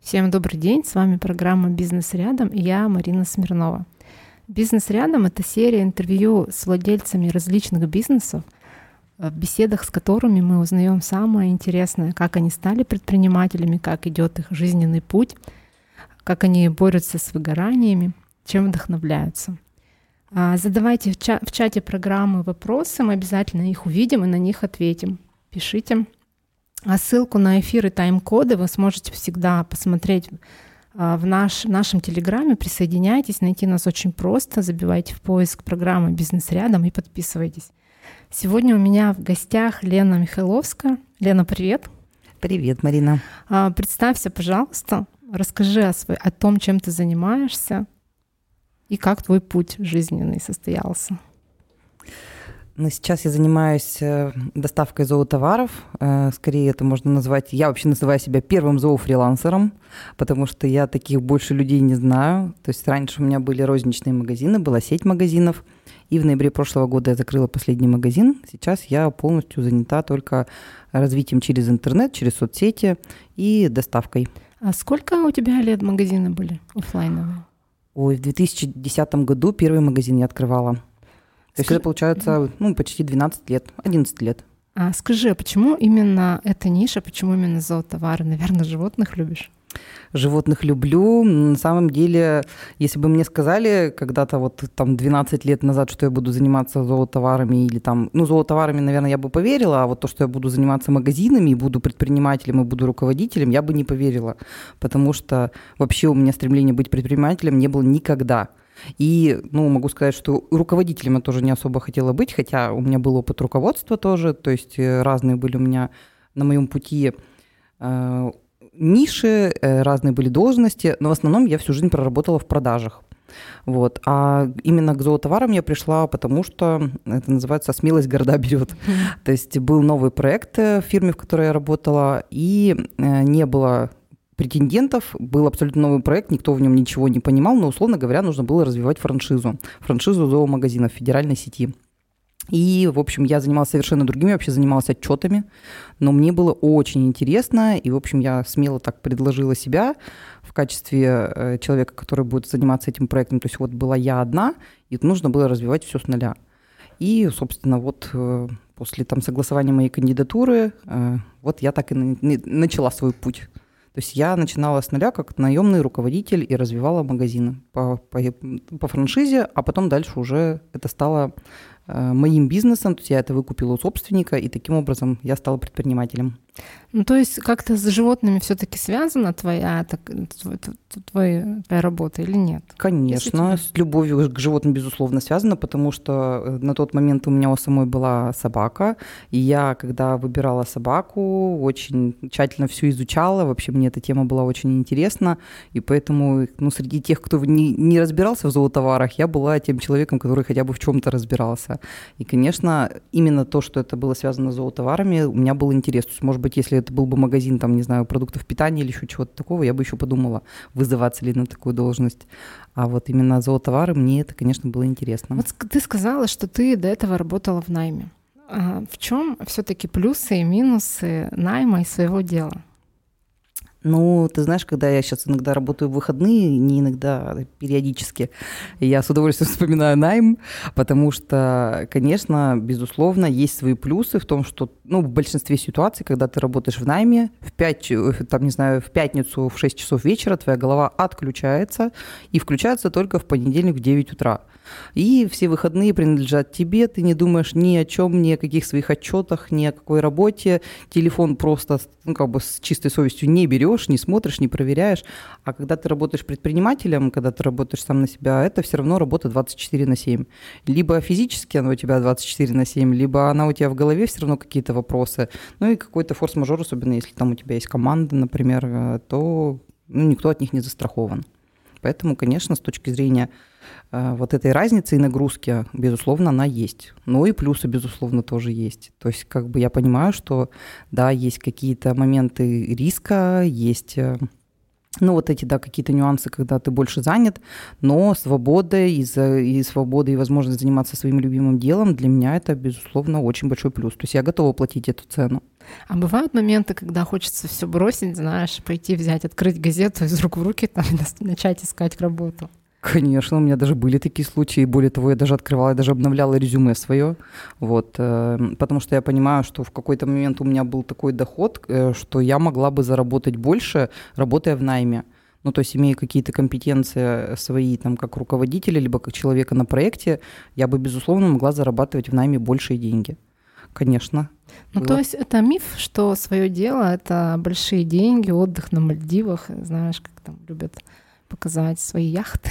Всем добрый день, с вами программа «Бизнес рядом» и я Марина Смирнова. «Бизнес рядом» — это серия интервью с владельцами различных бизнесов, в беседах с которыми мы узнаем самое интересное, как они стали предпринимателями, как идет их жизненный путь, как они борются с выгораниями, чем вдохновляются. А, задавайте в чате программы вопросы, мы обязательно их увидим и на них ответим. Пишите. А ссылку на эфир и тайм-коды вы сможете всегда посмотреть а, в наш, в нашем телеграме. Присоединяйтесь, найти нас очень просто. Забивайте в поиск программы «Бизнес рядом» и подписывайтесь. Сегодня у меня в гостях Лена Михайловская. Лена, привет. Привет, Марина. А, представься, пожалуйста, расскажи о, свой, о том, чем ты занимаешься и как твой путь жизненный состоялся. Ну, сейчас я занимаюсь э, доставкой зоотоваров. Э, скорее это можно назвать... Я вообще называю себя первым зоофрилансером, потому что я таких больше людей не знаю. То есть раньше у меня были розничные магазины, была сеть магазинов. И в ноябре прошлого года я закрыла последний магазин. Сейчас я полностью занята только развитием через интернет, через соцсети и доставкой. А сколько у тебя лет магазины были офлайновые? Ой, в 2010 году первый магазин я открывала. То есть это получается ну, почти 12 лет, 11 лет. А скажи, а почему именно эта ниша, почему именно зоотовары? Наверное, животных любишь? Животных люблю. На самом деле, если бы мне сказали когда-то вот там 12 лет назад, что я буду заниматься зоотоварами или там, ну, зоотоварами, наверное, я бы поверила, а вот то, что я буду заниматься магазинами и буду предпринимателем и буду руководителем, я бы не поверила, потому что вообще у меня стремление быть предпринимателем не было никогда. И, ну, могу сказать, что руководителем я тоже не особо хотела быть, хотя у меня был опыт руководства тоже, то есть э, разные были у меня на моем пути э, ниши, э, разные были должности, но в основном я всю жизнь проработала в продажах. Вот. А именно к зоотоварам я пришла, потому что это называется «смелость города берет». Mm-hmm. То есть был новый проект э, в фирме, в которой я работала, и не было претендентов, был абсолютно новый проект, никто в нем ничего не понимал, но, условно говоря, нужно было развивать франшизу, франшизу зоомагазинов федеральной сети. И, в общем, я занималась совершенно другими, вообще занималась отчетами, но мне было очень интересно, и, в общем, я смело так предложила себя в качестве э, человека, который будет заниматься этим проектом. То есть вот была я одна, и нужно было развивать все с нуля. И, собственно, вот э, после там согласования моей кандидатуры, э, вот я так и начала свой путь. То есть я начинала с нуля как наемный руководитель и развивала магазины по, по, по франшизе, а потом дальше уже это стало э, моим бизнесом, то есть я это выкупила у собственника, и таким образом я стала предпринимателем. Ну, то есть как-то с животными все-таки связана твоя, так, твоя, твоя работа или нет? Конечно, с любовью к животным, безусловно, связано, потому что э, на тот момент у меня у самой была собака, и я, когда выбирала собаку, очень тщательно все изучала, вообще мне эта тема была очень интересна, и поэтому, ну, среди тех, кто не, не разбирался в зоотоварах, я была тем человеком, который хотя бы в чем-то разбирался. И, конечно, именно то, что это было связано с зоотоварами, у меня был интерес. То есть, может быть, быть, если это был бы магазин, там, не знаю, продуктов питания или еще чего-то такого, я бы еще подумала, вызываться ли на такую должность. А вот именно зоотовары, мне это, конечно, было интересно. Вот ты сказала, что ты до этого работала в найме. А в чем все-таки плюсы и минусы найма и своего дела? Ну, ты знаешь, когда я сейчас иногда работаю в выходные, не иногда, а периодически, я с удовольствием вспоминаю найм, потому что, конечно, безусловно, есть свои плюсы в том, что, ну, в большинстве ситуаций, когда ты работаешь в найме, в 5, там, не знаю, в пятницу в 6 часов вечера твоя голова отключается и включается только в понедельник в 9 утра. И все выходные принадлежат тебе, ты не думаешь ни о чем, ни о каких своих отчетах, ни о какой работе. Телефон просто ну, как бы с чистой совестью не берешь, не смотришь, не проверяешь. А когда ты работаешь предпринимателем, когда ты работаешь сам на себя, это все равно работа 24 на 7. Либо физически она у тебя 24 на 7, либо она у тебя в голове все равно какие-то вопросы. Ну и какой-то форс-мажор, особенно если там у тебя есть команда, например, э, то ну, никто от них не застрахован. Поэтому, конечно, с точки зрения э, вот этой разницы и нагрузки, безусловно, она есть. Ну и плюсы, безусловно, тоже есть. То есть как бы я понимаю, что да, есть какие-то моменты риска, есть э, ну, вот эти, да, какие-то нюансы, когда ты больше занят, но свобода и, за, и свобода, и возможность заниматься своим любимым делом для меня это, безусловно, очень большой плюс. То есть я готова платить эту цену. А бывают моменты, когда хочется все бросить, знаешь, пойти взять, открыть газету из рук в руки там, начать искать работу? Конечно, у меня даже были такие случаи. Более того, я даже открывала, я даже обновляла резюме свое. Вот, э, потому что я понимаю, что в какой-то момент у меня был такой доход, э, что я могла бы заработать больше, работая в найме. Ну, то есть, имея какие-то компетенции свои, там, как руководителя, либо как человека на проекте, я бы, безусловно, могла зарабатывать в найме большие деньги. Конечно. Ну, было. то есть это миф, что свое дело — это большие деньги, отдых на Мальдивах, знаешь, как там любят показать свои яхты?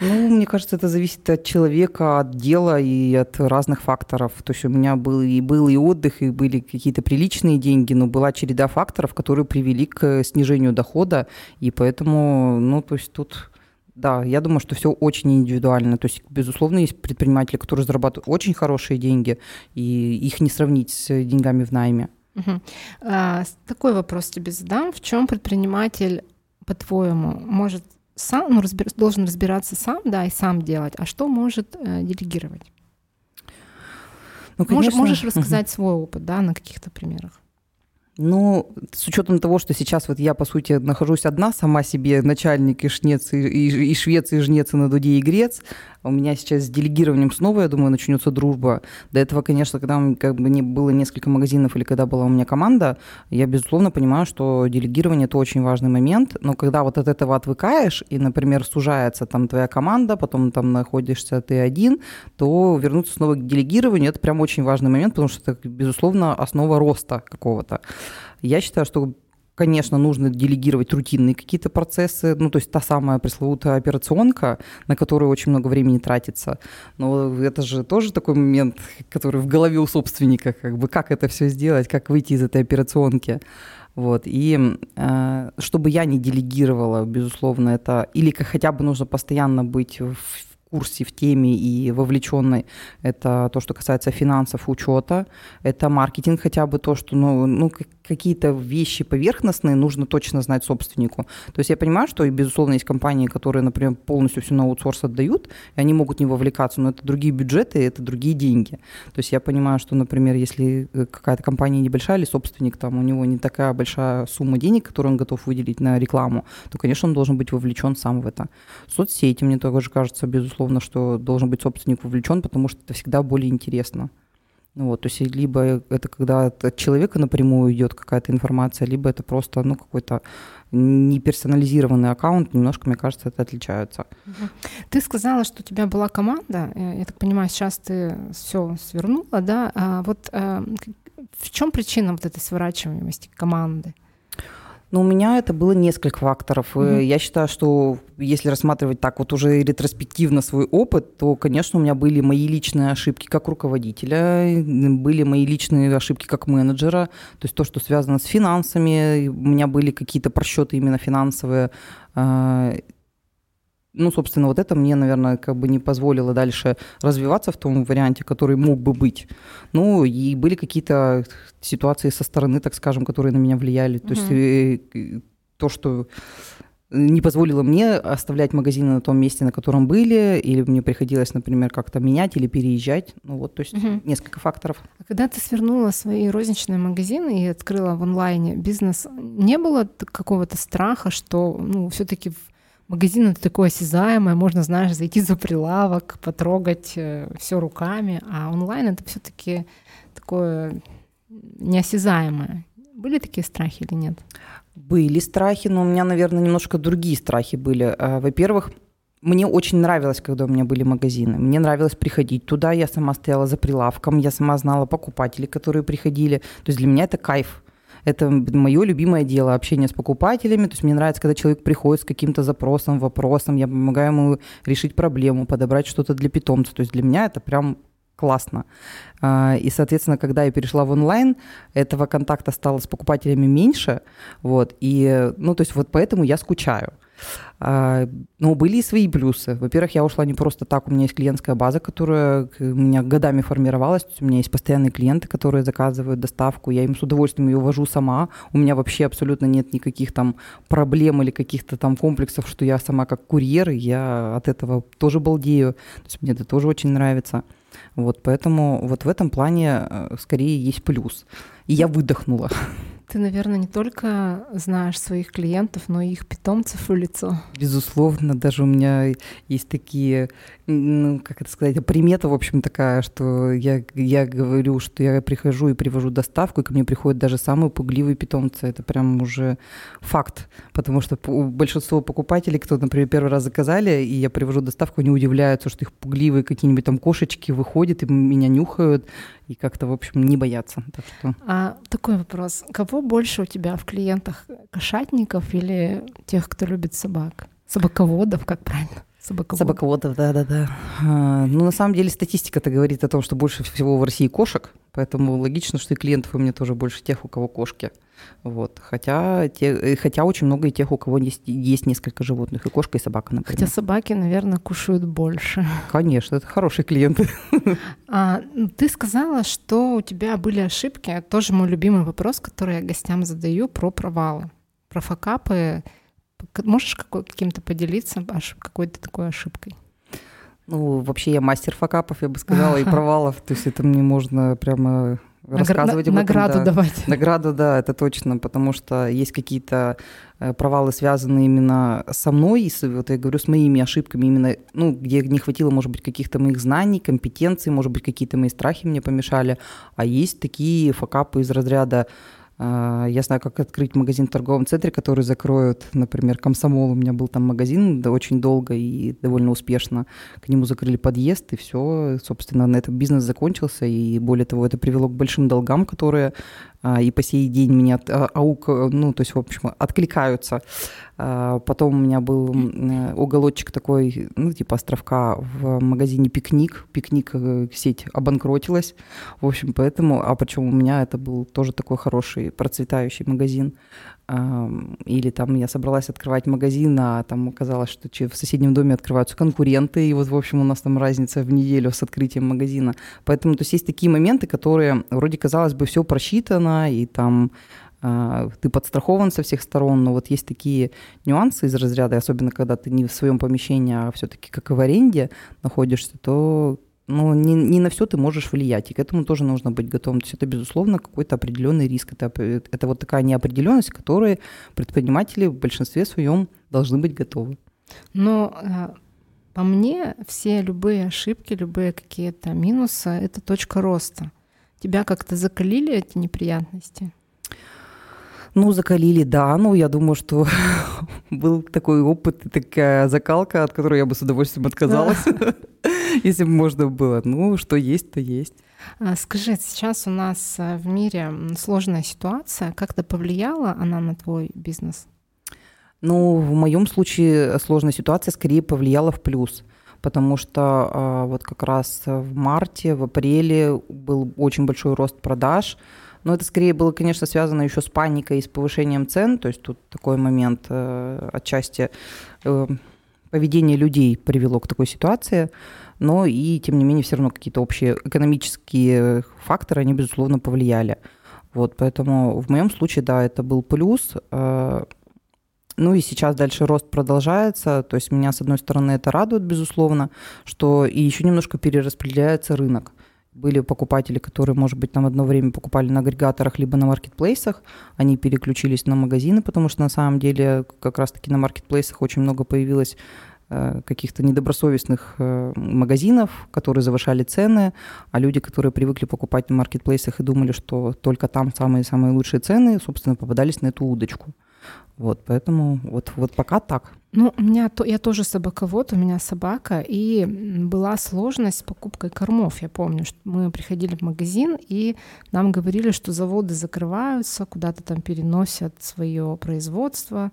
Ну, мне кажется, это зависит от человека, от дела и от разных факторов. То есть у меня был и был и отдых, и были какие-то приличные деньги, но была череда факторов, которые привели к снижению дохода, и поэтому, ну, то есть тут да, я думаю, что все очень индивидуально. То есть, безусловно, есть предприниматели, которые зарабатывают очень хорошие деньги, и их не сравнить с деньгами в найме. Угу. Такой вопрос тебе задам. В чем предприниматель по-твоему, может сам, ну, разбир, должен разбираться сам, да, и сам делать, а что может э, делегировать? Ну, конечно. Можешь, можешь рассказать свой опыт, да, на каких-то примерах? Ну, с учетом того, что сейчас вот я, по сути, нахожусь одна, сама себе начальник и шнец, и, и, и швец, и жнец, и на дуде, и грец, у меня сейчас с делегированием снова, я думаю, начнется дружба. До этого, конечно, когда как бы не было несколько магазинов или когда была у меня команда, я, безусловно, понимаю, что делегирование – это очень важный момент, но когда вот от этого отвыкаешь, и, например, сужается там твоя команда, потом там находишься ты один, то вернуться снова к делегированию – это прям очень важный момент, потому что это, безусловно, основа роста какого-то. Я считаю, что конечно, нужно делегировать рутинные какие-то процессы, ну, то есть та самая пресловутая операционка, на которую очень много времени тратится. Но это же тоже такой момент, который в голове у собственника, как бы, как это все сделать, как выйти из этой операционки. Вот. И э, чтобы я не делегировала, безусловно, это или хотя бы нужно постоянно быть в курсе, в теме и вовлеченной. Это то, что касается финансов, учета. Это маркетинг хотя бы то, что ну, ну, какие-то вещи поверхностные нужно точно знать собственнику. То есть я понимаю, что, безусловно, есть компании, которые, например, полностью все на аутсорс отдают, и они могут не вовлекаться, но это другие бюджеты, это другие деньги. То есть я понимаю, что, например, если э, какая-то компания небольшая или собственник, там у него не такая большая сумма денег, которую он готов выделить на рекламу, то, конечно, он должен быть вовлечен сам в это. Соцсети, мне тоже кажется, безусловно, что должен быть собственник вовлечен, потому что это всегда более интересно. Ну вот, то есть либо это когда от человека напрямую идет какая-то информация, либо это просто ну, какой-то неперсонализированный аккаунт, немножко, мне кажется, это отличаются. Ты сказала, что у тебя была команда, э, я так понимаю, сейчас ты все свернула, да? А вот а, в чем причина вот этой сворачиваемости команды? Но у меня это было несколько факторов. Mm-hmm. Я считаю, что если рассматривать так вот уже ретроспективно свой опыт, то, конечно, у меня были мои личные ошибки как руководителя, были мои личные ошибки как менеджера, то есть то, что связано с финансами, у меня были какие-то просчеты именно финансовые, а, ну, собственно, вот это мне, наверное, как бы не позволило дальше развиваться в том варианте, который мог бы быть. Ну, и были какие-то ситуации со стороны, так скажем, которые на меня влияли. То есть э, то, что не позволило мне оставлять магазины на том месте, на котором были, или мне приходилось, например, как-то менять или переезжать. Ну вот, то есть угу. несколько факторов. А когда ты свернула свои розничные магазины и открыла в онлайне бизнес, не было какого-то страха, что ну, все-таки Магазин это такое осязаемое, можно, знаешь, зайти за прилавок, потрогать э, все руками, а онлайн это все-таки такое неосязаемое. Были такие страхи или нет? Были страхи, но у меня, наверное, немножко другие страхи были. Э, во-первых, мне очень нравилось, когда у меня были магазины. Мне нравилось приходить туда. Я сама стояла за прилавком, я сама знала покупателей, которые приходили. То есть для меня это кайф. Это мое любимое дело, общение с покупателями. То есть мне нравится, когда человек приходит с каким-то запросом, вопросом, я помогаю ему решить проблему, подобрать что-то для питомца. То есть для меня это прям классно. А, и, соответственно, когда я перешла в онлайн, этого контакта стало с покупателями меньше, вот, и, ну, то есть вот поэтому я скучаю. А, но были и свои плюсы. Во-первых, я ушла не просто так. У меня есть клиентская база, которая у меня годами формировалась. У меня есть постоянные клиенты, которые заказывают доставку. Я им с удовольствием ее вожу сама. У меня вообще абсолютно нет никаких там проблем или каких-то там комплексов, что я сама как курьер. Я от этого тоже балдею. То есть мне это тоже очень нравится. Вот, поэтому вот в этом плане э, скорее есть плюс. И я выдохнула. Ты, наверное, не только знаешь своих клиентов, но и их питомцев в лицо. Безусловно, даже у меня есть такие, ну, как это сказать, примета, в общем, такая, что я, я говорю, что я прихожу и привожу доставку, и ко мне приходят даже самые пугливые питомцы. Это прям уже факт, потому что большинство покупателей, кто, например, первый раз заказали, и я привожу доставку, они удивляются, что их пугливые какие-нибудь там кошечки выходят и меня нюхают, и как-то, в общем, не бояться. Так что... А такой вопрос. Кого больше у тебя в клиентах? Кошатников или тех, кто любит собак? Собаководов, как правильно? Собаководов. Собаководов, да-да-да. А, ну, на самом деле, статистика-то говорит о том, что больше всего в России кошек, поэтому логично, что и клиентов у меня тоже больше тех, у кого кошки. Вот. Хотя, те, хотя очень много и тех, у кого есть, есть несколько животных, и кошка, и собака, например. Хотя собаки, наверное, кушают больше. Конечно, это хорошие клиенты. А, ты сказала, что у тебя были ошибки. Тоже мой любимый вопрос, который я гостям задаю про провалы, про факапы. Можешь каким-то поделиться какой-то такой ошибкой? Ну, вообще я мастер факапов, я бы сказала, и провалов. То есть это мне можно прямо рассказывать об этом. Награду да. давать. Награду, да, это точно, потому что есть какие-то э, провалы, связанные именно со мной, вот я говорю, с моими ошибками, именно, ну, где не хватило, может быть, каких-то моих знаний, компетенций, может быть, какие-то мои страхи мне помешали, а есть такие факапы из разряда я знаю, как открыть магазин в торговом центре, который закроют, например, Комсомол. У меня был там магазин да, очень долго и довольно успешно. К нему закрыли подъезд, и все, собственно, на этом бизнес закончился. И более того, это привело к большим долгам, которые а, и по сей день меня а, аук, ну, то есть, в общем, откликаются. А, потом у меня был э, уголочек такой, ну, типа островка в магазине «Пикник». «Пикник» э, сеть обанкротилась. В общем, поэтому, а почему у меня это был тоже такой хороший процветающий магазин или там я собралась открывать магазин, а там оказалось, что в соседнем доме открываются конкуренты, и вот, в общем, у нас там разница в неделю с открытием магазина. Поэтому, то есть есть такие моменты, которые вроде, казалось бы, все просчитано, и там а, ты подстрахован со всех сторон, но вот есть такие нюансы из разряда, особенно когда ты не в своем помещении, а все-таки как и в аренде находишься, то но не, не на все ты можешь влиять, и к этому тоже нужно быть готовым. То есть это, безусловно, какой-то определенный риск. Это, это вот такая неопределенность, к которой предприниматели в большинстве своем должны быть готовы. Но э, по мне все любые ошибки, любые какие-то минусы — это точка роста. Тебя как-то закалили эти неприятности? Ну, закалили, да. Ну, я думаю, что был такой опыт, такая закалка, от которой я бы с удовольствием отказалась, если бы можно было. Ну, что есть, то есть. А, скажи, сейчас у нас э, в мире сложная ситуация. Как-то повлияла она на твой бизнес? Ну, в моем случае сложная ситуация скорее повлияла в плюс потому что а, вот как раз в марте, в апреле был очень большой рост продаж, но это скорее было, конечно, связано еще с паникой и с повышением цен. То есть тут такой момент э, отчасти э, поведение людей привело к такой ситуации. Но и, тем не менее, все равно какие-то общие экономические факторы, они, безусловно, повлияли. Вот, поэтому в моем случае, да, это был плюс. Э, ну и сейчас дальше рост продолжается. То есть меня, с одной стороны, это радует, безусловно, что и еще немножко перераспределяется рынок. Были покупатели, которые, может быть, там одно время покупали на агрегаторах либо на маркетплейсах, они переключились на магазины, потому что на самом деле как раз-таки на маркетплейсах очень много появилось э, каких-то недобросовестных э, магазинов, которые завышали цены, а люди, которые привыкли покупать на маркетплейсах и думали, что только там самые-самые лучшие цены, собственно, попадались на эту удочку. Вот, поэтому вот, вот пока так. Ну, у меня то, я тоже собаковод, у меня собака, и была сложность с покупкой кормов. Я помню, что мы приходили в магазин, и нам говорили, что заводы закрываются, куда-то там переносят свое производство.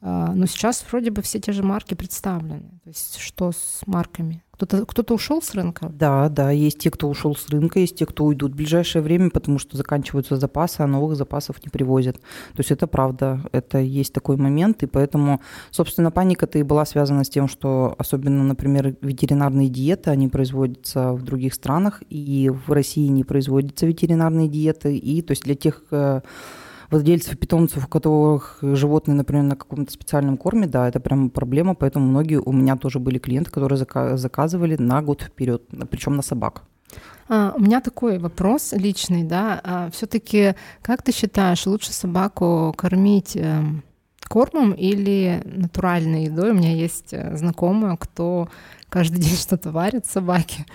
А, но сейчас вроде бы все те же марки представлены. То есть что с марками? Кто-то кто ушел с рынка? Да, да, есть те, кто ушел с рынка, есть те, кто уйдут в ближайшее время, потому что заканчиваются запасы, а новых запасов не привозят. То есть это правда, это есть такой момент, и поэтому, собственно, паника-то и была связана с тем, что особенно, например, ветеринарные диеты, они производятся в других странах, и в России не производятся ветеринарные диеты, и то есть для тех э, владельцев питомцев, у которых животные, например, на каком-то специальном корме, да, это прям проблема, поэтому многие у меня тоже были клиенты, которые заказывали на год вперед, причем на собак. А, у меня такой вопрос личный, да, а, все-таки как ты считаешь, лучше собаку кормить э, кормом или натуральной едой? У меня есть э, знакомая, кто каждый день что-то варит собаке.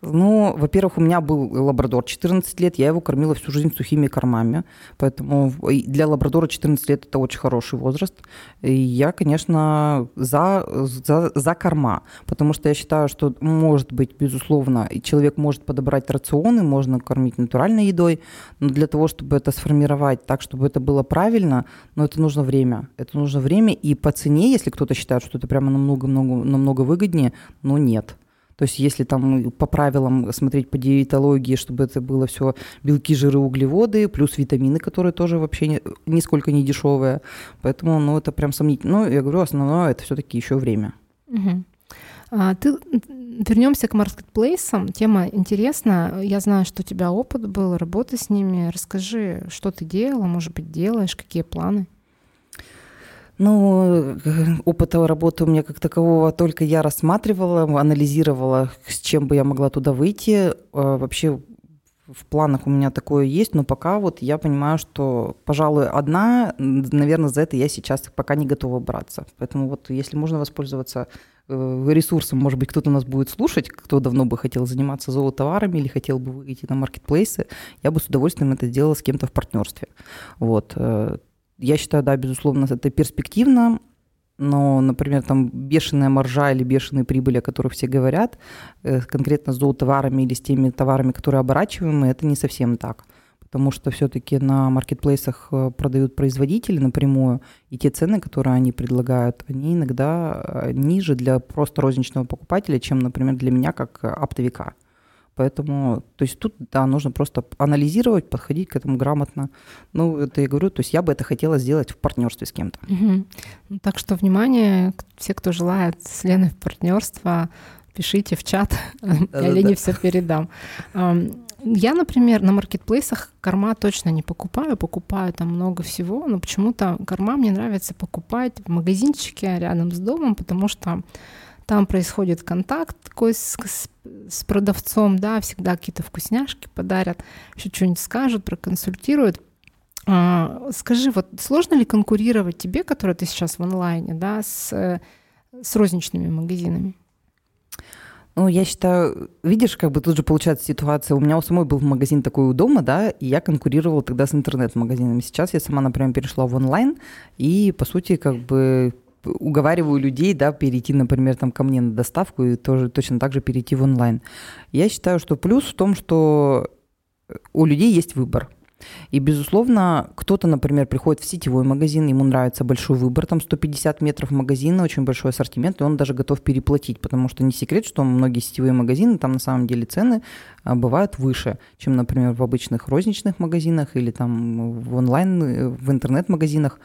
Ну, во-первых, у меня был лабрадор 14 лет, я его кормила всю жизнь сухими кормами, поэтому для лабрадора 14 лет это очень хороший возраст. И я, конечно, за, за, за корма, потому что я считаю, что может быть, безусловно, человек может подобрать рационы, можно кормить натуральной едой, но для того, чтобы это сформировать так, чтобы это было правильно, но это нужно время. Это нужно время, и по цене, если кто-то считает, что это прямо намного-намного намного выгоднее, но нет. То есть если там по правилам смотреть по диетологии, чтобы это было все белки, жиры, углеводы, плюс витамины, которые тоже вообще не, нисколько не дешевые. Поэтому, ну, это прям сомнительно. Ну, я говорю, основное это все-таки еще время. Угу. А, ты вернемся к маркетплейсам. Тема интересна. Я знаю, что у тебя опыт был работы с ними. Расскажи, что ты делала, может быть, делаешь, какие планы? Ну, опыта работы у меня как такового только я рассматривала, анализировала, с чем бы я могла туда выйти. А, вообще в планах у меня такое есть, но пока вот я понимаю, что, пожалуй, одна, наверное, за это я сейчас пока не готова браться. Поэтому вот если можно воспользоваться э, ресурсом, может быть, кто-то нас будет слушать, кто давно бы хотел заниматься зоотоварами или хотел бы выйти на маркетплейсы, я бы с удовольствием это сделала с кем-то в партнерстве. Вот. Я считаю, да, безусловно, это перспективно, но, например, там бешеная маржа или бешеные прибыли, о которых все говорят, э, конкретно с зоотоварами или с теми товарами, которые оборачиваемы, это не совсем так. Потому что все-таки на маркетплейсах э, продают производители напрямую, и те цены, которые они предлагают, они иногда э, ниже для просто розничного покупателя, чем, например, для меня как оптовика. Поэтому, то есть тут, да, нужно просто анализировать, подходить к этому грамотно. Ну, это я говорю, то есть я бы это хотела сделать в партнерстве с кем-то. Угу. Так что, внимание, все, кто желает с Леной в партнерство, пишите в чат, я Лене все передам. Я, например, на маркетплейсах корма точно не покупаю, покупаю там много всего, но почему-то корма мне нравится покупать в магазинчике рядом с домом, потому что там происходит контакт такой с, с, с продавцом, да, всегда какие-то вкусняшки подарят, еще что-нибудь скажут, проконсультируют. А, скажи, вот сложно ли конкурировать тебе, которая ты сейчас в онлайне, да, с, с розничными магазинами? Ну, я считаю, видишь, как бы тут же получается ситуация. У меня у самой был магазин такой у дома, да, и я конкурировала тогда с интернет-магазинами. Сейчас я сама, например, перешла в онлайн, и, по сути, как бы уговариваю людей, да, перейти, например, там ко мне на доставку и тоже точно так же перейти в онлайн. Я считаю, что плюс в том, что у людей есть выбор. И, безусловно, кто-то, например, приходит в сетевой магазин, ему нравится большой выбор, там 150 метров магазина, очень большой ассортимент, и он даже готов переплатить, потому что не секрет, что многие сетевые магазины, там на самом деле цены бывают выше, чем, например, в обычных розничных магазинах или там в онлайн, э, в интернет-магазинах.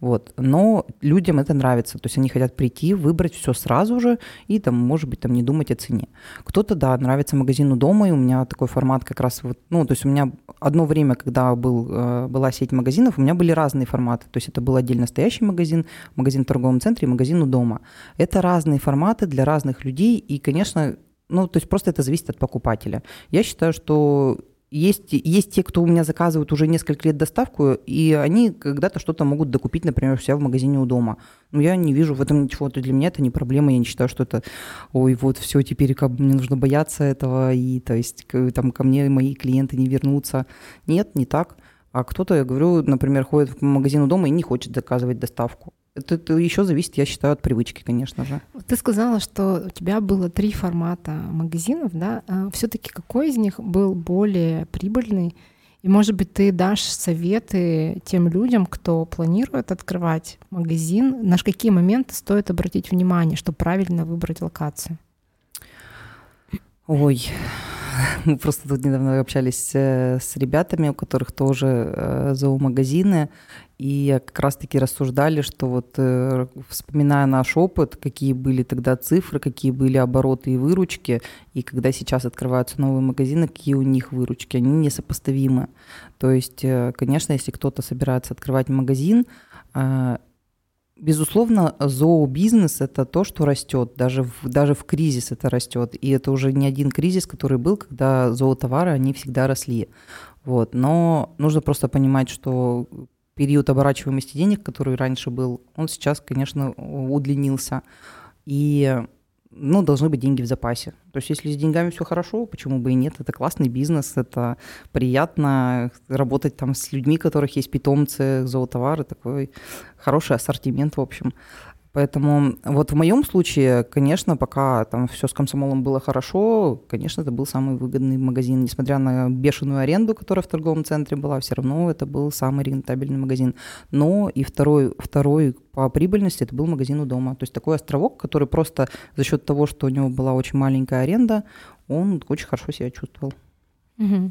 Вот. Но людям это нравится. То есть они хотят прийти, выбрать все сразу же и, там, может быть, там, не думать о цене. Кто-то, да, нравится магазину дома, и у меня такой формат как раз вот, ну, то есть у меня одно время, когда был, э, была сеть магазинов, у меня были разные форматы. То есть это был отдельно стоящий магазин, магазин в торговом центре и магазин у дома. Это разные форматы для разных людей, и, конечно, ну, то есть просто это зависит от покупателя. Я считаю, что есть, есть те, кто у меня заказывают уже несколько лет доставку, и они когда-то что-то могут докупить, например, у себя в магазине у дома. Но я не вижу в этом ничего. То для меня это не проблема. Я не считаю, что это, ой, вот все, теперь как мне нужно бояться этого, и то есть там ко мне мои клиенты не вернутся. Нет, не так. А кто-то, я говорю, например, ходит в магазин у дома и не хочет заказывать доставку. Это, это еще зависит, я считаю, от привычки, конечно же. Ты сказала, что у тебя было три формата магазинов, да? А все-таки какой из них был более прибыльный? И, может быть, ты дашь советы тем людям, кто планирует открывать магазин, на какие моменты стоит обратить внимание, чтобы правильно выбрать локацию? Ой, мы просто тут недавно общались э, с ребятами, у которых тоже э, зоомагазины, и как раз-таки рассуждали, что вот э, вспоминая наш опыт, какие были тогда цифры, какие были обороты и выручки, и когда сейчас открываются новые магазины, какие у них выручки, они несопоставимы. То есть, конечно, если кто-то собирается открывать магазин, Безусловно, зообизнес – это то, что растет, даже в, даже в кризис это растет. И это уже не один кризис, который был, когда зоотовары, они всегда росли. Вот. Но нужно просто понимать, что период оборачиваемости денег, который раньше был, он сейчас, конечно, удлинился. И ну, должны быть деньги в запасе. То есть если с деньгами все хорошо, почему бы и нет? Это классный бизнес, это приятно работать там с людьми, у которых есть питомцы, зоотовары, такой хороший ассортимент, в общем. Поэтому вот в моем случае, конечно, пока там все с комсомолом было хорошо, конечно, это был самый выгодный магазин. Несмотря на бешеную аренду, которая в торговом центре была, все равно это был самый рентабельный магазин. Но и второй, второй по прибыльности это был магазин у дома. То есть такой островок, который просто за счет того, что у него была очень маленькая аренда, он очень хорошо себя чувствовал. Угу.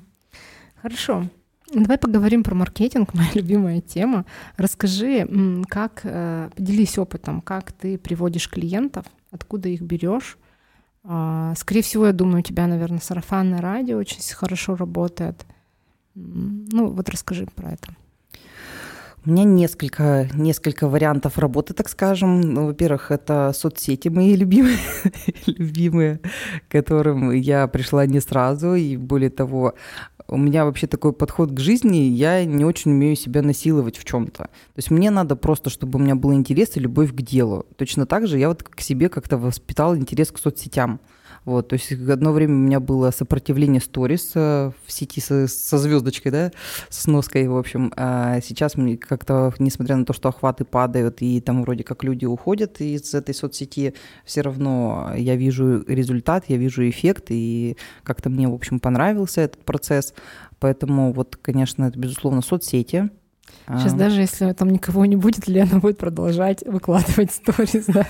Хорошо. Давай поговорим про маркетинг, моя любимая тема. Расскажи, как, э, поделись опытом, как ты приводишь клиентов, откуда их берешь. А, скорее всего, я думаю, у тебя, наверное, сарафанное радио очень хорошо работает. Ну, вот расскажи про это. У меня несколько, несколько вариантов работы, так скажем. Ну, во-первых, это соцсети мои любимые, любимые, к которым я пришла не сразу. И более того, у меня вообще такой подход к жизни, я не очень умею себя насиловать в чем-то. То есть мне надо просто, чтобы у меня был интерес и любовь к делу. Точно так же я вот к себе как-то воспитал интерес к соцсетям. Вот, то есть одно время у меня было сопротивление сторис э, в сети со, со звездочкой, да, с ноской, в общем. А сейчас мне как-то, несмотря на то, что охваты падают, и там вроде как люди уходят из этой соцсети, все равно я вижу результат, я вижу эффект, и как-то мне, в общем, понравился этот процесс. Поэтому вот, конечно, это, безусловно, соцсети, Сейчас а. даже если там никого не будет, Лена будет продолжать выкладывать сторис, да.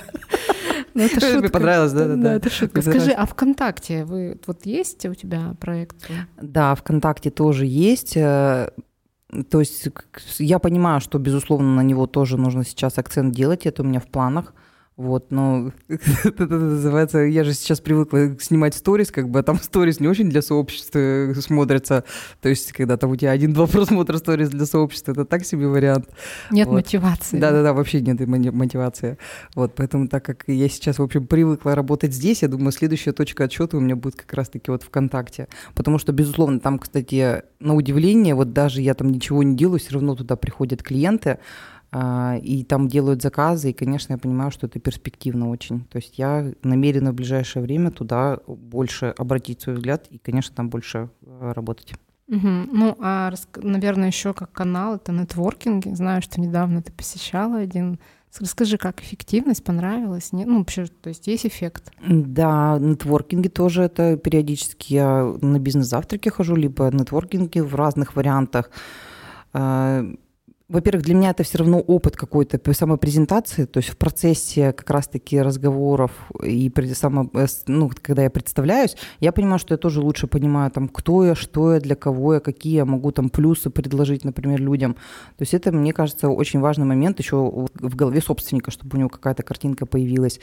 Ну, это шутка. Мне понравилось, да, да, да. это шутка. Скажи, а ВКонтакте вы вот есть у тебя проект? Да, ВКонтакте тоже есть. Э, то есть я понимаю, что, безусловно, на него тоже нужно сейчас акцент делать, это у меня в планах. Вот, но это называется, я же сейчас привыкла снимать сторис, как бы, а там сторис не очень для сообщества смотрятся. То есть, когда там у тебя один-два просмотра сторис для сообщества, это так себе вариант. Нет вот. мотивации. Да-да-да, вообще нет мотивации. Вот, поэтому так как я сейчас, в общем, привыкла работать здесь, я думаю, следующая точка отсчета у меня будет как раз-таки вот ВКонтакте. Потому что, безусловно, там, кстати, на удивление, вот даже я там ничего не делаю, все равно туда приходят клиенты, и там делают заказы, и, конечно, я понимаю, что это перспективно очень. То есть я намерена в ближайшее время туда больше обратить свой взгляд и, конечно, там больше э, работать. Угу. Ну, а, наверное, еще как канал это нетворкинги. Знаю, что недавно ты посещала один. Расскажи, как эффективность понравилась? Нет? Ну, вообще, то есть есть эффект? Да, нетворкинги тоже это периодически я на бизнес-завтраке хожу, либо нетворкинги в разных вариантах а, во-первых, для меня это все равно опыт какой-то самопрезентации, то есть в процессе как раз-таки разговоров и само, э, ну, когда я представляюсь, я понимаю, что я тоже лучше понимаю, там, кто я, что я, для кого я, какие я могу там плюсы предложить, например, людям. То есть это, мне кажется, очень важный момент еще в голове собственника, чтобы у него какая-то картинка появилась.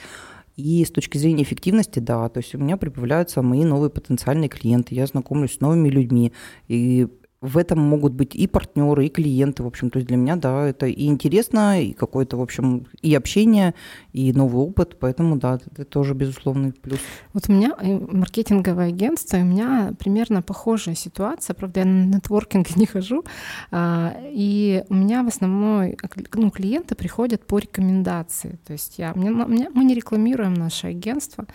И с точки зрения эффективности, да, то есть у меня прибавляются мои новые потенциальные клиенты, я знакомлюсь с новыми людьми, и в этом могут быть и партнеры, и клиенты, в общем, то есть для меня, да, это и интересно, и какое-то, в общем, и общение, и новый опыт, поэтому, да, это тоже безусловный плюс. Вот у меня маркетинговое агентство, у меня примерно похожая ситуация, правда, я на нетворкинг не хожу, а, и у меня в основном ну, клиенты приходят по рекомендации, то есть я, мне, мы не рекламируем наше агентство,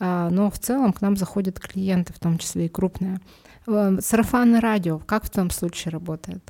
но в целом к нам заходят клиенты, в том числе и крупные. Эм, сарафанное радио, как в том случае работает?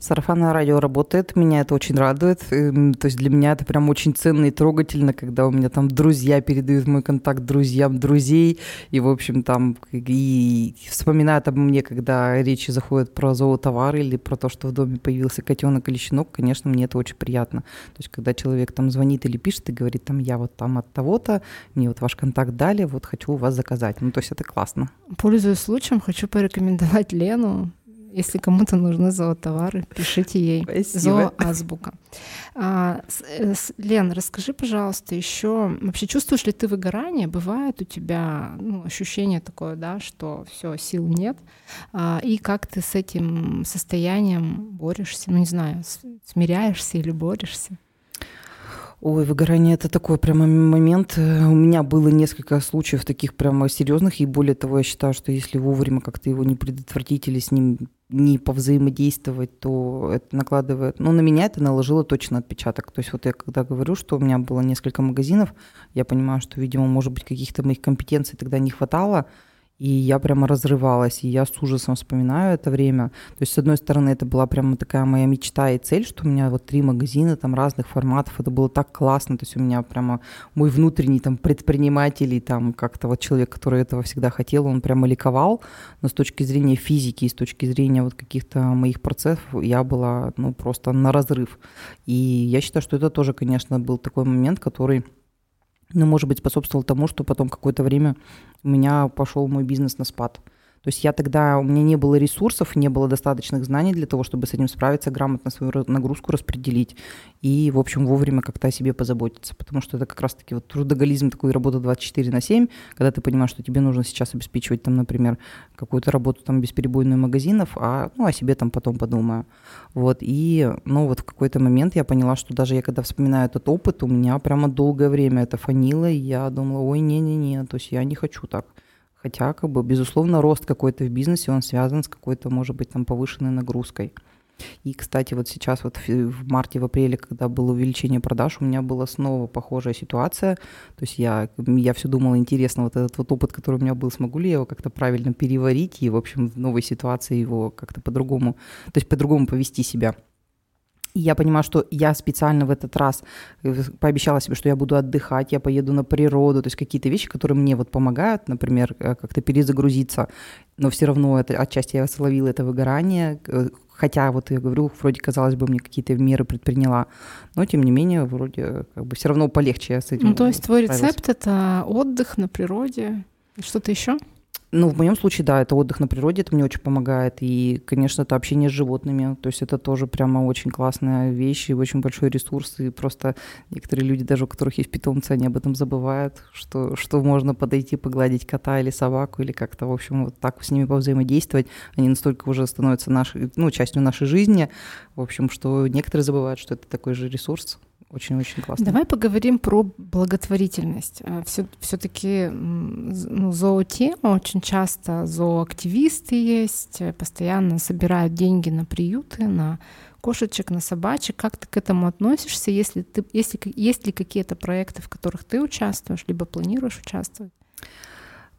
Сарафанное радио работает, меня это очень радует. Эм, то есть для меня это прям очень ценно и трогательно, когда у меня там друзья передают мой контакт друзьям друзей, и, в общем, там и вспоминают обо мне, когда речи заходят про зоотовары или про то, что в доме появился котенок или щенок, конечно, мне это очень приятно. То есть когда человек там звонит или пишет и говорит, там, я вот там от того-то, мне вот ваш контакт дали, вот хочу у вас заказать. Ну, то есть это классно. Пользуясь случаем, хочу порекомендовать Лену если кому-то нужны зоотовары, пишите ей. Спасибо. Зооазбука. А, э, Лен, расскажи, пожалуйста, еще вообще чувствуешь ли ты выгорание? Бывает у тебя ну, ощущение такое, да, что все сил нет, а, и как ты с этим состоянием борешься? Ну не знаю, смиряешься или борешься? Ой, выгорание это такой прямо момент. Э, у меня было несколько случаев таких прямо серьезных, и более того, я считаю, что если вовремя как-то его не предотвратить или с ним не повзаимодействовать, то это накладывает... Ну, на меня это наложило точно отпечаток. То есть вот я когда говорю, что у меня было несколько магазинов, я понимаю, что, видимо, может быть, каких-то моих компетенций тогда не хватало, и я прямо разрывалась, и я с ужасом вспоминаю это время. То есть, с одной стороны, это была прямо такая моя мечта и цель, что у меня вот три магазина там разных форматов, это было так классно, то есть у меня прямо мой внутренний там предприниматель и там как-то вот человек, который этого всегда хотел, он прямо ликовал, но с точки зрения физики и с точки зрения вот каких-то моих процессов я была, ну, просто на разрыв. И я считаю, что это тоже, конечно, был такой момент, который ну, может быть, способствовал тому, что потом какое-то время у меня пошел мой бизнес на спад. То есть я тогда, у меня не было ресурсов, не было достаточных знаний для того, чтобы с этим справиться, грамотно свою нагрузку распределить и, в общем, вовремя как-то о себе позаботиться. Потому что это как раз-таки вот трудоголизм, такой работа 24 на 7, когда ты понимаешь, что тебе нужно сейчас обеспечивать там, например, какую-то работу там бесперебойную магазинов, а ну, о себе там потом подумаю. Вот, и, ну, вот в какой-то момент я поняла, что даже я когда вспоминаю этот опыт, у меня прямо долгое время это фанило, и я думала, ой, не-не-не, то есть я не хочу так. Хотя, как бы, безусловно, рост какой-то в бизнесе, он связан с какой-то, может быть, там повышенной нагрузкой. И, кстати, вот сейчас вот в марте, в апреле, когда было увеличение продаж, у меня была снова похожая ситуация. То есть я, я все думала, интересно, вот этот вот опыт, который у меня был, смогу ли я его как-то правильно переварить и, в общем, в новой ситуации его как-то по-другому, то есть по-другому повести себя. И я понимаю, что я специально в этот раз э, пообещала себе, что я буду отдыхать, я поеду на природу, то есть какие-то вещи, которые мне вот помогают, например, э, как-то перезагрузиться, но все равно это отчасти я словила это выгорание, э, хотя вот я говорю, вроде казалось бы, мне какие-то меры предприняла, но тем не менее вроде как бы все равно полегче с этим. Ну то есть твой рецепт это отдых на природе, что-то еще? Ну, в моем случае, да, это отдых на природе, это мне очень помогает. И, конечно, это общение с животными. То есть это тоже прямо очень классная вещь и очень большой ресурс. И просто некоторые люди, даже у которых есть питомцы, они об этом забывают, что, что можно подойти, погладить кота или собаку, или как-то, в общем, вот так с ними повзаимодействовать. Они настолько уже становятся нашей, ну, частью нашей жизни, в общем, что некоторые забывают, что это такой же ресурс очень-очень классно. Давай поговорим про благотворительность. Все, а, все-таки ну, зоотема очень часто зооактивисты есть, э, постоянно собирают деньги на приюты, на кошечек, на собачек. Как ты к этому относишься? Если ты, если, есть ли какие-то проекты, в которых ты участвуешь, либо планируешь участвовать?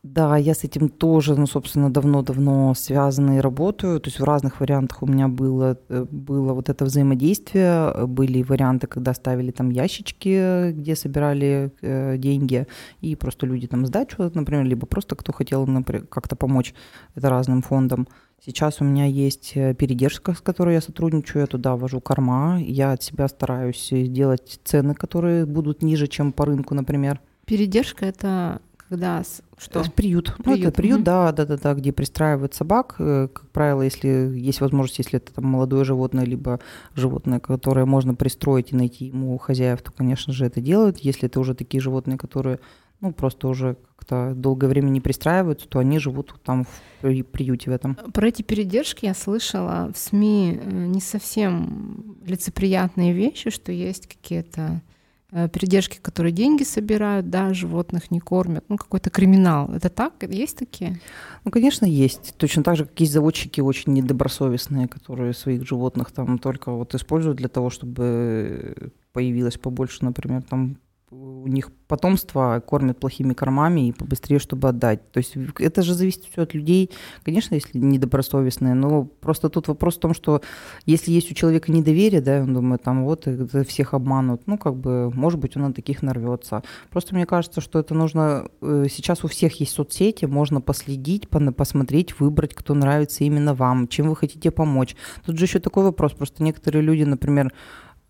Да, я с этим тоже, ну, собственно, давно-давно связана и работаю. То есть в разных вариантах у меня было, э, было вот это взаимодействие. Были варианты, когда ставили там ящички, где собирали э, деньги, и просто люди там сдачу, например, либо просто кто хотел например, как-то помочь это разным фондам. Сейчас у меня есть э, передержка, с которой я сотрудничаю, я туда вожу корма, я от себя стараюсь сделать цены, которые будут ниже, чем по рынку, например. Передержка — это когда что? Приют. приют. Ну, это приют, угу. да, да, да, да, где пристраивают собак. Э, как правило, если есть возможность, если это там молодое животное, либо животное, которое можно пристроить и найти ему хозяев, то, конечно же, это делают. Если это уже такие животные, которые ну, просто уже как-то долгое время не пристраиваются, то они живут там в приюте в этом. Про эти передержки я слышала в СМИ э, не совсем лицеприятные вещи, что есть какие-то Э, передержки, которые деньги собирают, да, животных не кормят, ну какой-то криминал. Это так? Есть такие? Ну, конечно, есть. Точно так же, как есть заводчики очень недобросовестные, которые своих животных там только вот используют для того, чтобы появилось побольше, например, там у них потомство кормят плохими кормами и побыстрее, чтобы отдать. То есть это же зависит все от людей, конечно, если недобросовестные, но просто тут вопрос в том, что если есть у человека недоверие, да, он думает, там вот это всех обманут, ну как бы, может быть, он на таких нарвется. Просто мне кажется, что это нужно, э, сейчас у всех есть соцсети, можно последить, посмотреть, выбрать, кто нравится именно вам, чем вы хотите помочь. Тут же еще такой вопрос, просто некоторые люди, например,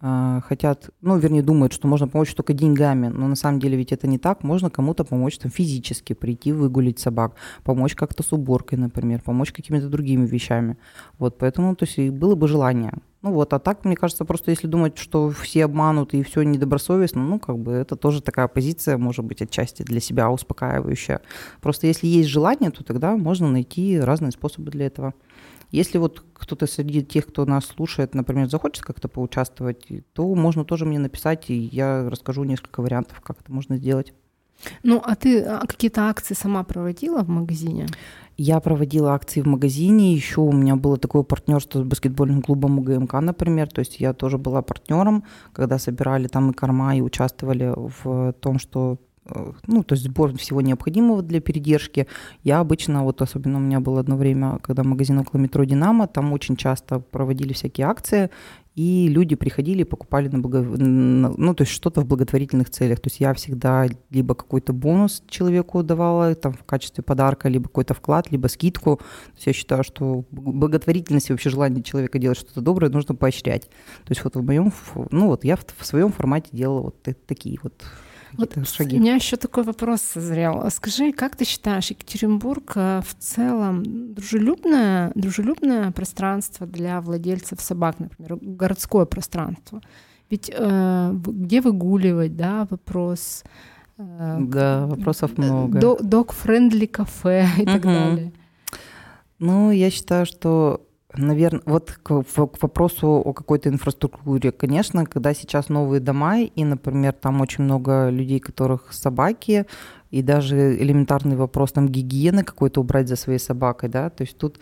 хотят, ну, вернее, думают, что можно помочь только деньгами, но на самом деле ведь это не так. Можно кому-то помочь там физически, прийти выгулить собак, помочь как-то с уборкой, например, помочь какими-то другими вещами. Вот, поэтому, то есть, было бы желание. Ну вот, а так, мне кажется, просто если думать, что все обманут и все недобросовестно, ну, как бы это тоже такая позиция, может быть, отчасти для себя успокаивающая. Просто если есть желание, то тогда можно найти разные способы для этого. Если вот кто-то среди тех, кто нас слушает, например, захочет как-то поучаствовать, то можно тоже мне написать, и я расскажу несколько вариантов, как это можно сделать. Ну, а ты а какие-то акции сама проводила в магазине? Я проводила акции в магазине, еще у меня было такое партнерство с баскетбольным клубом УГМК, например, то есть я тоже была партнером, когда собирали там и корма, и участвовали в том, что ну, то есть сбор всего необходимого для передержки. Я обычно, вот особенно у меня было одно время, когда магазин около метро «Динамо», там очень часто проводили всякие акции, и люди приходили покупали на благо... ну, то есть что-то в благотворительных целях. То есть я всегда либо какой-то бонус человеку давала там, в качестве подарка, либо какой-то вклад, либо скидку. То есть я считаю, что благотворительность и вообще желание человека делать что-то доброе нужно поощрять. То есть вот в моем, ну вот я в своем формате делала вот такие вот вот шаги. У меня еще такой вопрос созрел. Скажи, как ты считаешь, Екатеринбург э, в целом дружелюбное, дружелюбное пространство для владельцев собак, например, городское пространство? Ведь э, где выгуливать, да, вопрос. Э, да, вопросов много. Dog-friendly кафе и так далее. Ну, я считаю, что Наверное, вот к, к вопросу о какой-то инфраструктуре. Конечно, когда сейчас новые дома, и, например, там очень много людей, которых собаки, и даже элементарный вопрос там гигиены какой-то убрать за своей собакой, да, то есть тут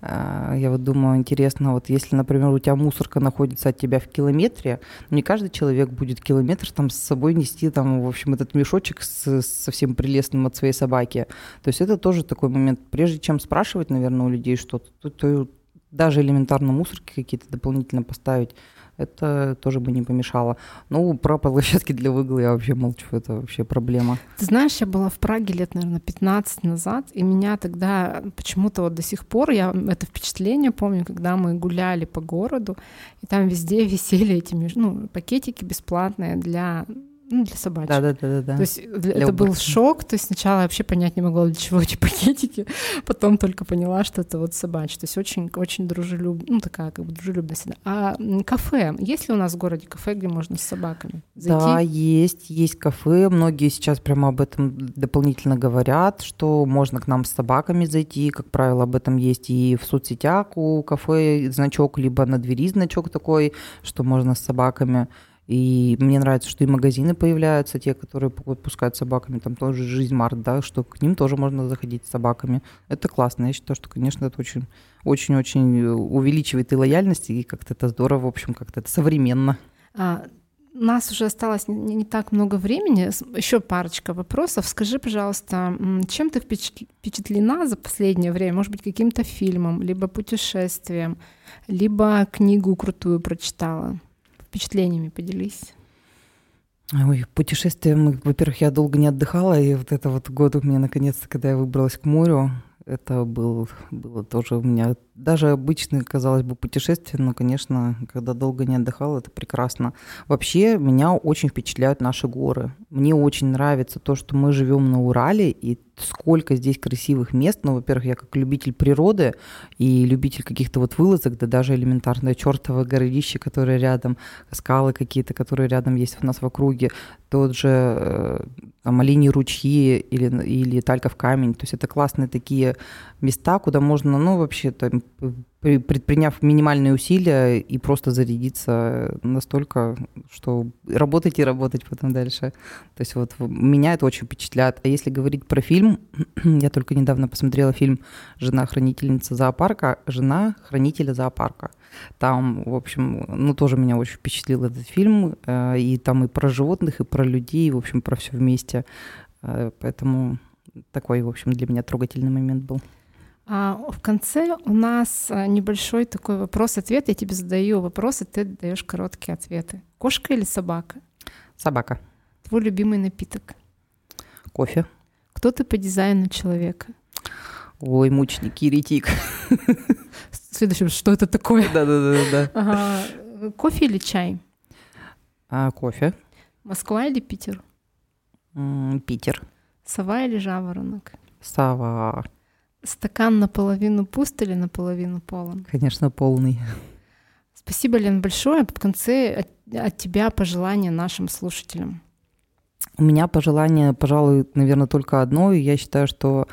э, я вот думаю, интересно, вот если, например, у тебя мусорка находится от тебя в километре, не каждый человек будет километр там с собой нести, там, в общем, этот мешочек с, совсем прелестным от своей собаки. То есть это тоже такой момент. Прежде чем спрашивать, наверное, у людей что-то, то, то даже элементарно мусорки какие-то дополнительно поставить, это тоже бы не помешало. Ну, про площадки для выгула я вообще молчу, это вообще проблема. Ты знаешь, я была в Праге лет, наверное, 15 назад, и меня тогда почему-то вот до сих пор, я это впечатление помню, когда мы гуляли по городу, и там везде висели эти ну, пакетики бесплатные для ну, для собачек. Да, да, да, да. То есть для это был шок. То есть сначала я вообще понять не могла, для чего эти пакетики. Потом только поняла, что это вот собачьи. То есть очень, очень дружелюбно, ну такая как бы дружелюбная среда. А кафе, есть ли у нас в городе кафе, где можно с собаками зайти? Да, есть, есть кафе. Многие сейчас прямо об этом дополнительно говорят, что можно к нам с собаками зайти. Как правило, об этом есть и в соцсетях у кафе значок, либо на двери значок такой, что можно с собаками. И мне нравится, что и магазины появляются, те, которые пускают собаками, там тоже жизнь Март, да, что к ним тоже можно заходить с собаками. Это классно. Я считаю, что, конечно, это очень, очень-очень увеличивает и лояльность, и как-то это здорово, в общем, как-то это современно. А, у нас уже осталось не, не так много времени. Еще парочка вопросов. Скажи, пожалуйста, чем ты впечатлена за последнее время? Может быть, каким-то фильмом, либо путешествием, либо книгу крутую прочитала? Впечатлениями поделись. Ой, путешествия, мы, во-первых, я долго не отдыхала, и вот это вот год у меня наконец-то, когда я выбралась к морю, это был, было тоже у меня даже обычное, казалось бы, путешествие, но, конечно, когда долго не отдыхал, это прекрасно. Вообще, меня очень впечатляют наши горы. Мне очень нравится то, что мы живем на Урале, и сколько здесь красивых мест. Ну, во-первых, я как любитель природы и любитель каких-то вот вылазок, да даже элементарное чертово городище, которое рядом, скалы какие-то, которые рядом есть у нас в округе, тот же э, там, оленьи ручьи или, или Тальков камень. То есть это классные такие места, куда можно, ну, вообще там предприняв минимальные усилия и просто зарядиться настолько, что работать и работать потом дальше. То есть вот меня это очень впечатляет. А если говорить про фильм, я только недавно посмотрела фильм «Жена хранительница зоопарка», «Жена хранителя зоопарка». Там, в общем, ну тоже меня очень впечатлил этот фильм, э, и там и про животных, и про людей, и, в общем, про все вместе. Э, поэтому такой, в общем, для меня трогательный момент был. А в конце у нас а, небольшой такой вопрос-ответ. Я тебе задаю вопросы, ты даешь короткие ответы. Кошка или собака? Собака. Твой любимый напиток? Кофе. Кто ты по дизайну человека? Ой, мучник, еретик. Следующее, что это такое? Да-да-да. Ага. Кофе или чай? А, кофе. Москва или Питер? М, Питер. Сова или жаворонок? Сова. Стакан наполовину пуст или наполовину полон? Конечно, полный. Спасибо, Лен, большое. В конце от, от тебя пожелания нашим слушателям. У меня пожелание, пожалуй, наверное, только одно. И я считаю, что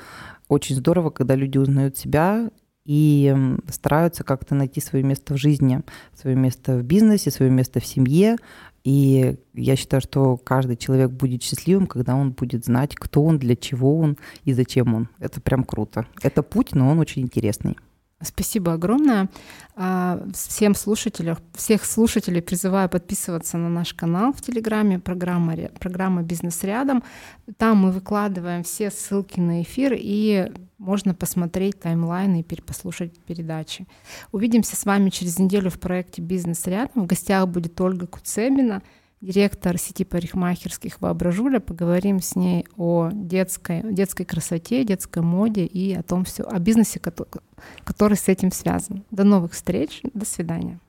очень здорово, когда люди узнают себя и стараются как-то найти свое место в жизни, свое место в бизнесе, свое место в семье, и я считаю, что каждый человек будет счастливым, когда он будет знать, кто он, для чего он и зачем он. Это прям круто. Это путь, но он очень интересный. Спасибо огромное. А, всем слушателям, всех слушателей призываю подписываться на наш канал в Телеграме, программа, программа «Бизнес рядом». Там мы выкладываем все ссылки на эфир, и можно посмотреть таймлайн и перепослушать передачи. Увидимся с вами через неделю в проекте «Бизнес рядом». В гостях будет Ольга Куцебина — директор сети парикмахерских «Воображуля». Поговорим с ней о детской, детской красоте, детской моде и о том все, о бизнесе, который, который с этим связан. До новых встреч, до свидания.